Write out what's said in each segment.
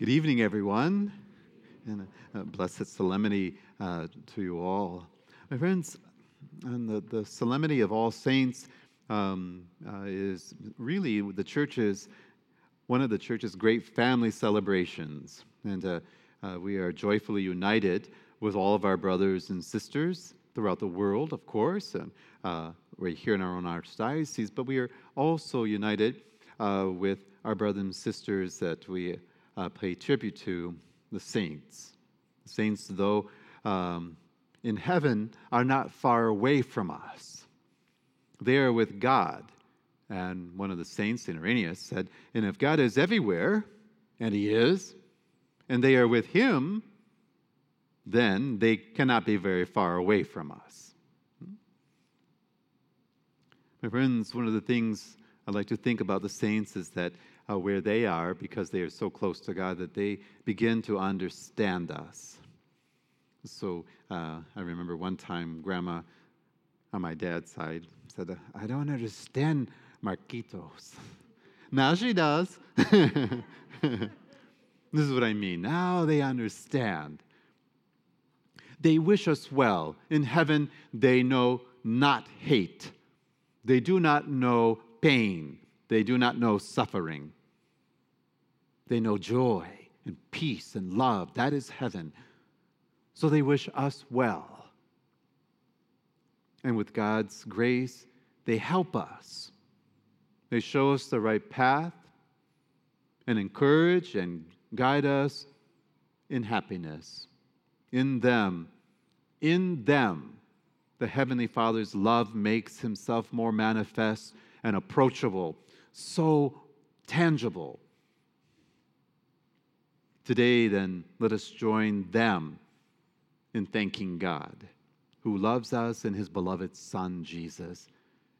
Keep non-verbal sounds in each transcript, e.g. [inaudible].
Good evening, everyone, and a blessed solemnity uh, to you all. My friends, and the, the solemnity of All Saints um, uh, is really the church's, one of the church's great family celebrations. And uh, uh we are joyfully united with all of our brothers and sisters throughout the world, of course, and uh, right here in our own archdiocese, but we are also united uh, with our brothers and sisters that we uh, pay tribute to the saints. The saints, though um, in heaven, are not far away from us. They are with God. And one of the saints, St. Irenaeus, said, And if God is everywhere, and He is, and they are with Him, then they cannot be very far away from us. My friends, one of the things I like to think about the saints is that uh, where they are because they are so close to God that they begin to understand us. So uh, I remember one time, Grandma on my dad's side said, I don't understand Marquitos. [laughs] Now she does. [laughs] this is what I mean. Now they understand. They wish us well. In heaven, they know not hate. They do not know pain. They do not know suffering. They know joy and peace and love. That is heaven. So they wish us well. And with God's grace, they help us. They show us the right path and encourage and guide us in happiness. In them, in them, the Heavenly Father's love makes Himself more manifest and approachable, so tangible Today, then, let us join them in thanking God, who loves us in his beloved Son, Jesus,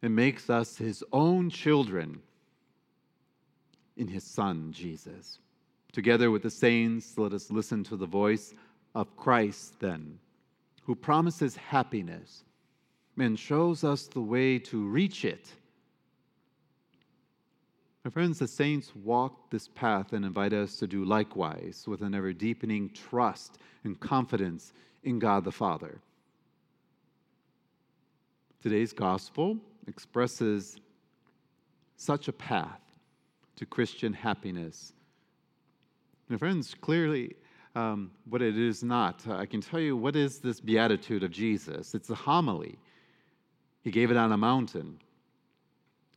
and makes us his own children in his Son, Jesus. Together with the saints, let us listen to the voice of Christ, then, who promises happiness and shows us the way to reach it my friends, the saints walk this path and invite us to do likewise with an ever deepening trust and confidence in God the Father. Today's gospel expresses such a path to Christian happiness. My friends, clearly, um, what it is not. I can tell you what is this beatitude of Jesus. It's a homily. He gave it on a mountain.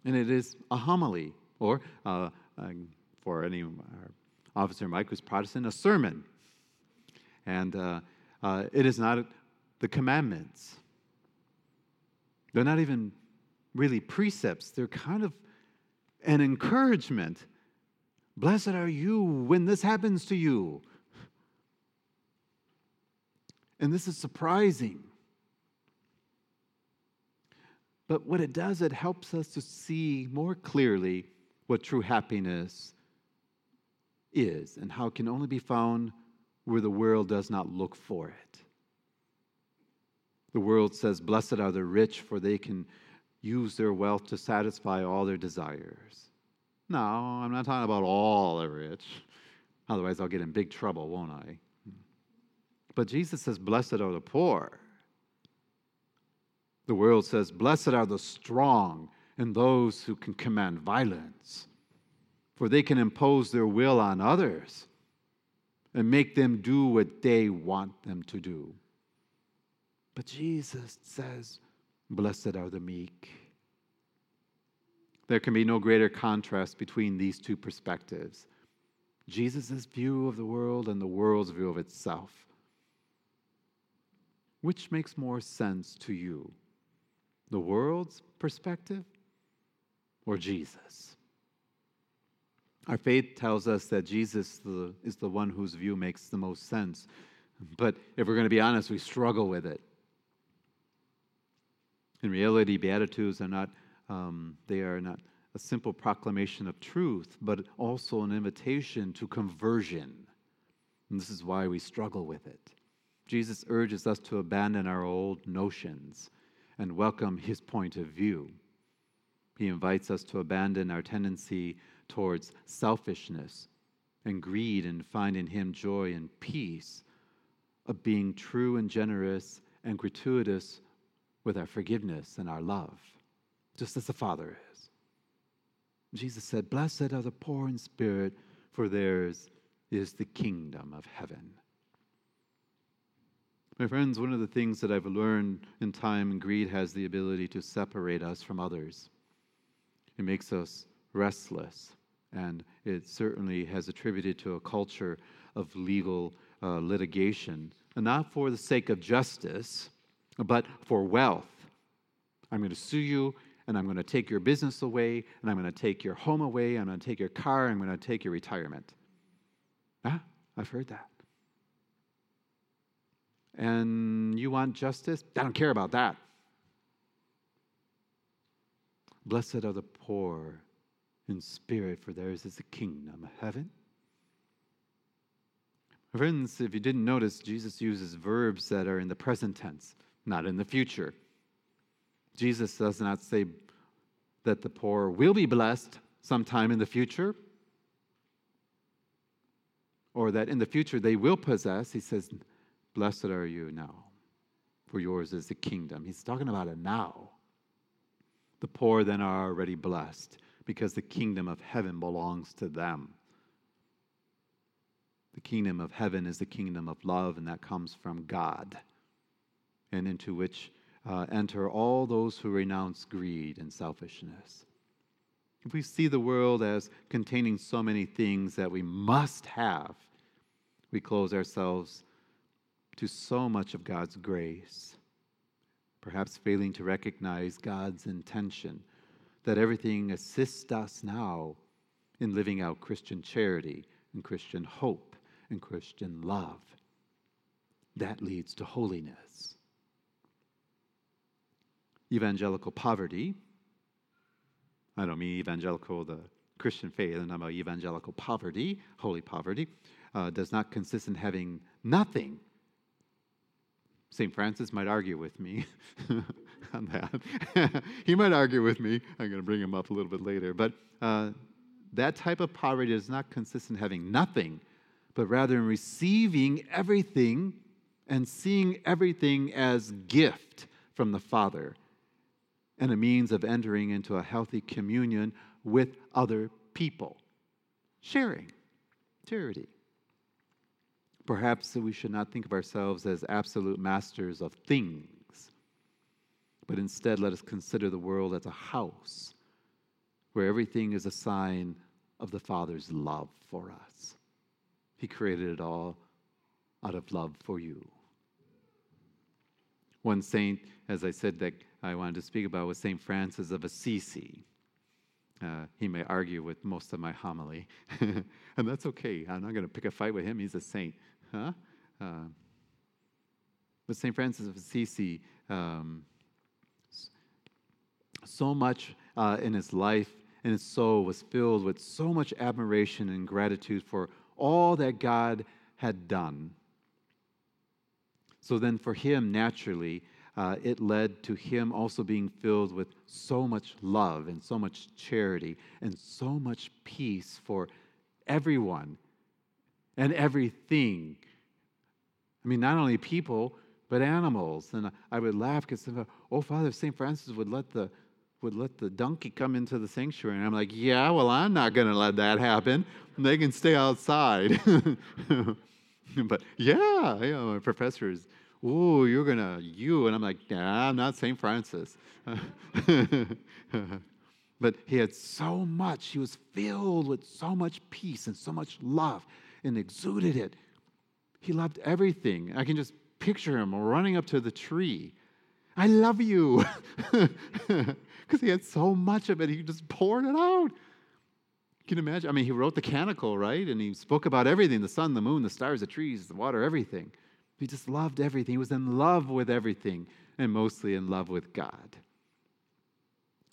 And it is a homily or uh, uh, for any officer Mike who's Protestant, a sermon. And uh, uh, it is not the commandments. They're not even really precepts, they're kind of an encouragement. Blessed are you when this happens to you. And this is surprising. But what it does, it helps us to see more clearly what true happiness is and how it can only be found where the world does not look for it. The world says, Blessed are the rich, for they can use their wealth to satisfy all their desires. No, I'm not talking about all the rich. Otherwise, I'll get in big trouble, won't I? But Jesus says, Blessed are the poor. The world says, Blessed are the strong and those who can command violence, for they can impose their will on others and make them do what they want them to do. But Jesus says, Blessed are the meek. There can be no greater contrast between these two perspectives Jesus' view of the world and the world's view of itself. Which makes more sense to you? The world's perspective or Jesus. Our faith tells us that Jesus is the one whose view makes the most sense. But if we're going to be honest, we struggle with it. In reality, Beatitudes are not, um, they are not a simple proclamation of truth, but also an invitation to conversion. And this is why we struggle with it. Jesus urges us to abandon our old notions and welcome his point of view. He invites us to abandon our tendency towards selfishness and greed and find in Him joy and peace of being true and generous and gratuitous with our forgiveness and our love, just as the Father is. Jesus said, Blessed are the poor in spirit, for theirs is the kingdom of heaven. My friends, one of the things that I've learned in time, greed has the ability to separate us from others. It makes us restless, and it certainly has attributed to a culture of legal uh, litigation, and not for the sake of justice, but for wealth. I'm going to sue you, and I'm going to take your business away, and I'm going to take your home away, I'm going to take your car, I'm going to take your retirement. Ah, I've heard that. And you want justice? I don't care about that. Blessed are the poor in spirit, for theirs is the kingdom of heaven. Friends, if you didn't notice, Jesus uses verbs that are in the present tense, not in the future. Jesus does not say that the poor will be blessed sometime in the future or that in the future they will possess. He says, Blessed are you now, for yours is the kingdom. He's talking about it now. The poor then are already blessed because the kingdom of heaven belongs to them. The kingdom of heaven is the kingdom of love, and that comes from God, and into which uh, enter all those who renounce greed and selfishness. If we see the world as containing so many things that we must have, we close ourselves to so much of God's grace, perhaps failing to recognize God's intention that everything assists us now in living out Christian charity and Christian hope and Christian love. That leads to holiness. Evangelical poverty, I don't mean evangelical, the Christian faith, and I'm about evangelical poverty, holy poverty, uh, does not consist in having nothing. St. Francis might argue with me [laughs] on that. [laughs] he might argue with me. I'm going to bring him up a little bit later. But uh, that type of poverty does not consist in having nothing, but rather in receiving everything and seeing everything as gift from the Father and a means of entering into a healthy communion with other people. Sharing, charity. Perhaps we should not think of ourselves as absolute masters of things, but instead let us consider the world as a house where everything is a sign of the Father's love for us. He created it all out of love for you. One saint, as I said, that I wanted to speak about was St. Francis of Assisi. Uh, he may argue with most of my homily, [laughs] and that's okay. I'm not going to pick a fight with him. He's a saint. Huh? Uh, but St. Francis of Assisi, um, so much uh, in his life and his soul was filled with so much admiration and gratitude for all that God had done. So then, for him, naturally, uh, it led to him also being filled with so much love and so much charity and so much peace for everyone and everything. I mean, not only people, but animals. And I would laugh because, oh, Father, St. Francis would let the would let the donkey come into the sanctuary. And I'm like, yeah, well, I'm not going to let that happen. They can stay outside. [laughs] but yeah, yeah, my professor is oh, you're going to, you. And I'm like, nah, I'm not St. Francis. [laughs] but he had so much, he was filled with so much peace and so much love and exuded it. He loved everything. I can just picture him running up to the tree. I love you. [laughs] Because he had so much of it, he just poured it out. Can you imagine? I mean, he wrote the canticle, right? And he spoke about everything the sun, the moon, the stars, the trees, the water, everything. He just loved everything. He was in love with everything and mostly in love with God.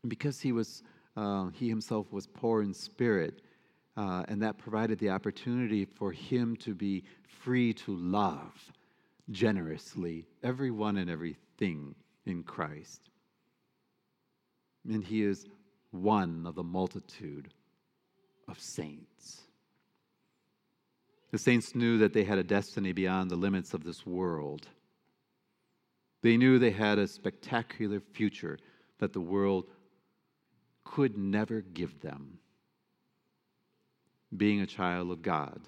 And because he was, uh, he himself was poor in spirit, uh, and that provided the opportunity for him to be free to love generously everyone and everything in Christ. And he is one of the multitude of saints. The saints knew that they had a destiny beyond the limits of this world. They knew they had a spectacular future that the world could never give them. Being a child of God,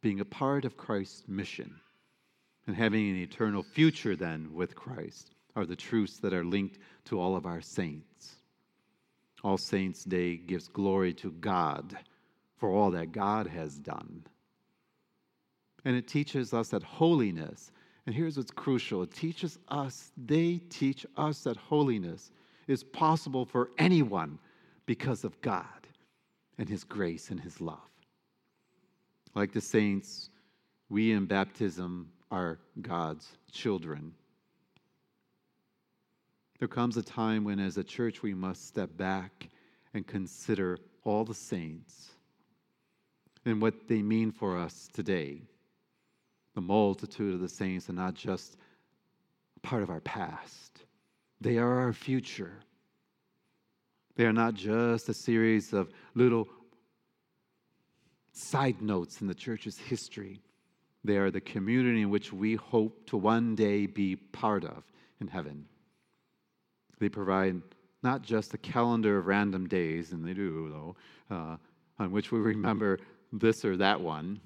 being a part of Christ's mission, and having an eternal future then with Christ are the truths that are linked to all of our saints. All Saints' Day gives glory to God for all that God has done. And it teaches us that holiness, and here's what's crucial it teaches us, they teach us that holiness is possible for anyone because of God and His grace and His love. Like the saints, we in baptism are God's children. There comes a time when, as a church, we must step back and consider all the saints and what they mean for us today. The multitude of the saints are not just part of our past, they are our future. They are not just a series of little side notes in the church's history. They are the community in which we hope to one day be part of in heaven. They provide not just a calendar of random days, and they do, though, uh, on which we remember this or that one.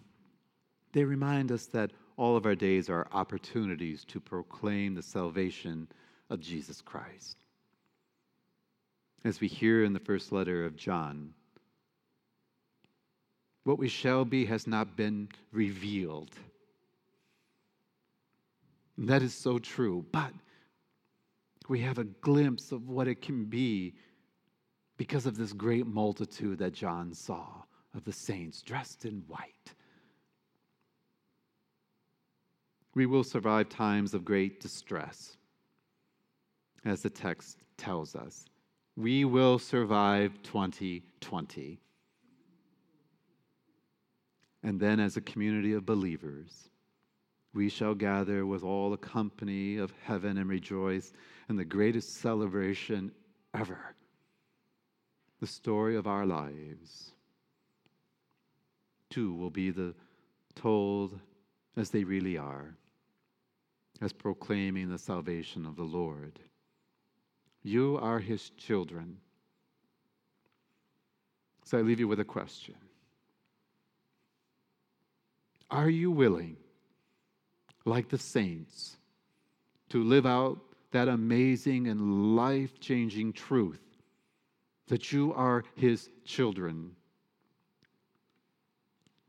They remind us that all of our days are opportunities to proclaim the salvation of Jesus Christ. As we hear in the first letter of John, what we shall be has not been revealed. And that is so true, but we have a glimpse of what it can be because of this great multitude that John saw of the saints dressed in white. We will survive times of great distress, as the text tells us. We will survive 2020. And then, as a community of believers, we shall gather with all the company of heaven and rejoice in the greatest celebration ever the story of our lives. Too will be the told as they really are, as proclaiming the salvation of the Lord. You are his children. So I leave you with a question Are you willing, like the saints, to live out that amazing and life changing truth that you are his children?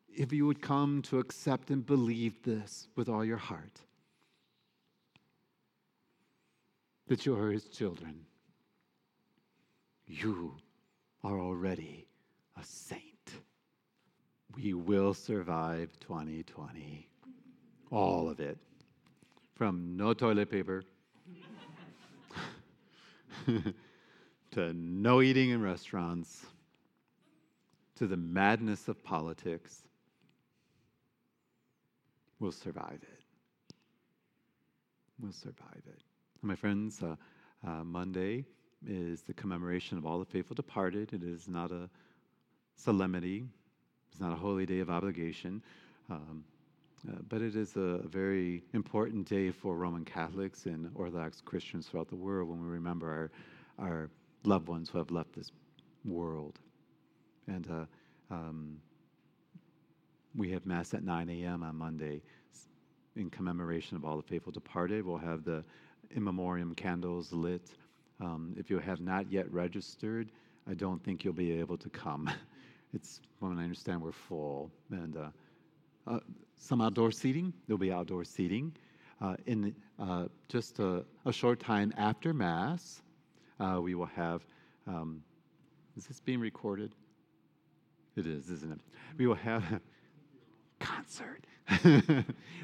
If you would come to accept and believe this with all your heart, that you are his children, you are already a saint. We will survive 2020. All of it. From no toilet paper [laughs] to no eating in restaurants to the madness of politics. We'll survive it. We'll survive it. My friends, uh, uh, Monday is the commemoration of all the faithful departed. It is not a solemnity, it's not a holy day of obligation, um, uh, but it is a very important day for Roman Catholics and Orthodox Christians throughout the world when we remember our, our loved ones who have left this world. And uh, um, we have Mass at 9 a.m. on Monday in commemoration of all the faithful departed. We'll have the in memoriam candles lit. Um, if you have not yet registered, I don't think you'll be able to come. [laughs] it's when I understand we're full and uh, uh, some outdoor seating. There'll be outdoor seating. Uh, in uh, just a, a, short time after Mass, uh, we will have. Um, is this being recorded? It is, isn't it? We will have a [laughs] concert. [laughs]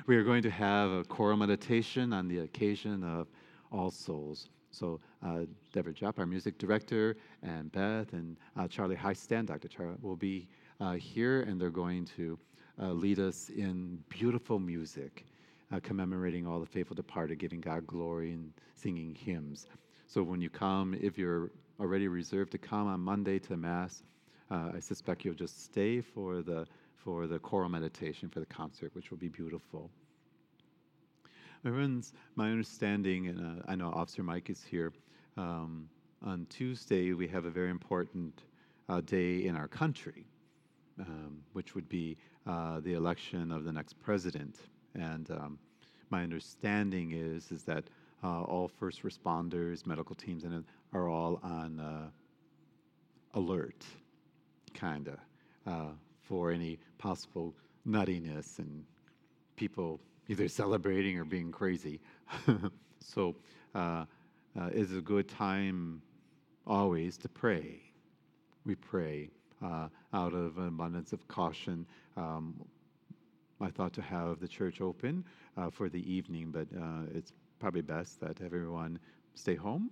we are going to have a choral meditation on the occasion of All Souls. So uh, Deborah Jupp, our music director, and Beth and uh, Charlie Highstand, Dr. Charlie, will be uh, here, and they're going to uh, lead us in beautiful music, uh, commemorating all the faithful departed, giving God glory and singing hymns. So when you come, if you're already reserved to come on Monday to Mass, uh, I suspect you'll just stay for the for the choral meditation for the concert, which will be beautiful. My my understanding, and uh, I know Officer Mike is here. Um, on Tuesday, we have a very important uh, day in our country, um, which would be uh, the election of the next president. And um, my understanding is is that uh, all first responders, medical teams, and are all on uh, alert, kinda, uh, for any possible nuttiness and people either celebrating or being crazy. [laughs] so uh, uh, it's a good time always to pray. We pray uh, out of an abundance of caution. Um, I thought to have the church open uh, for the evening, but uh, it's probably best that everyone stay home.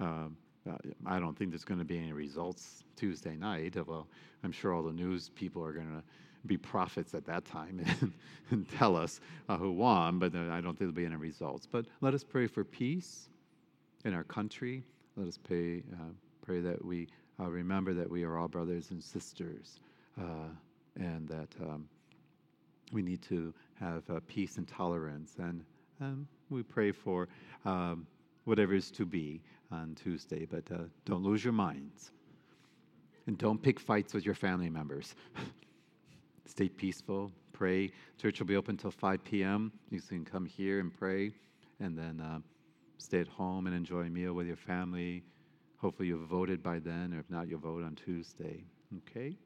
Um, uh, I don't think there's going to be any results Tuesday night. Well, I'm sure all the news people are going to be prophets at that time [laughs] and, and tell us uh, who won, but uh, I don't think there'll be any results. But let us pray for peace in our country. Let us pray, uh, pray that we uh, remember that we are all brothers and sisters and that um, we need to have peace and tolerance. And um, we pray for um, whatever is to be on Tuesday, but don't lose your minds. And don't pick fights with your family members. [laughs] stay peaceful, pray. Church will be open until 5 p.m. You can come here and pray, and then uh, stay at home and enjoy a meal with your family. Hopefully, you've voted by then, or if not, you'll vote on Tuesday. Okay?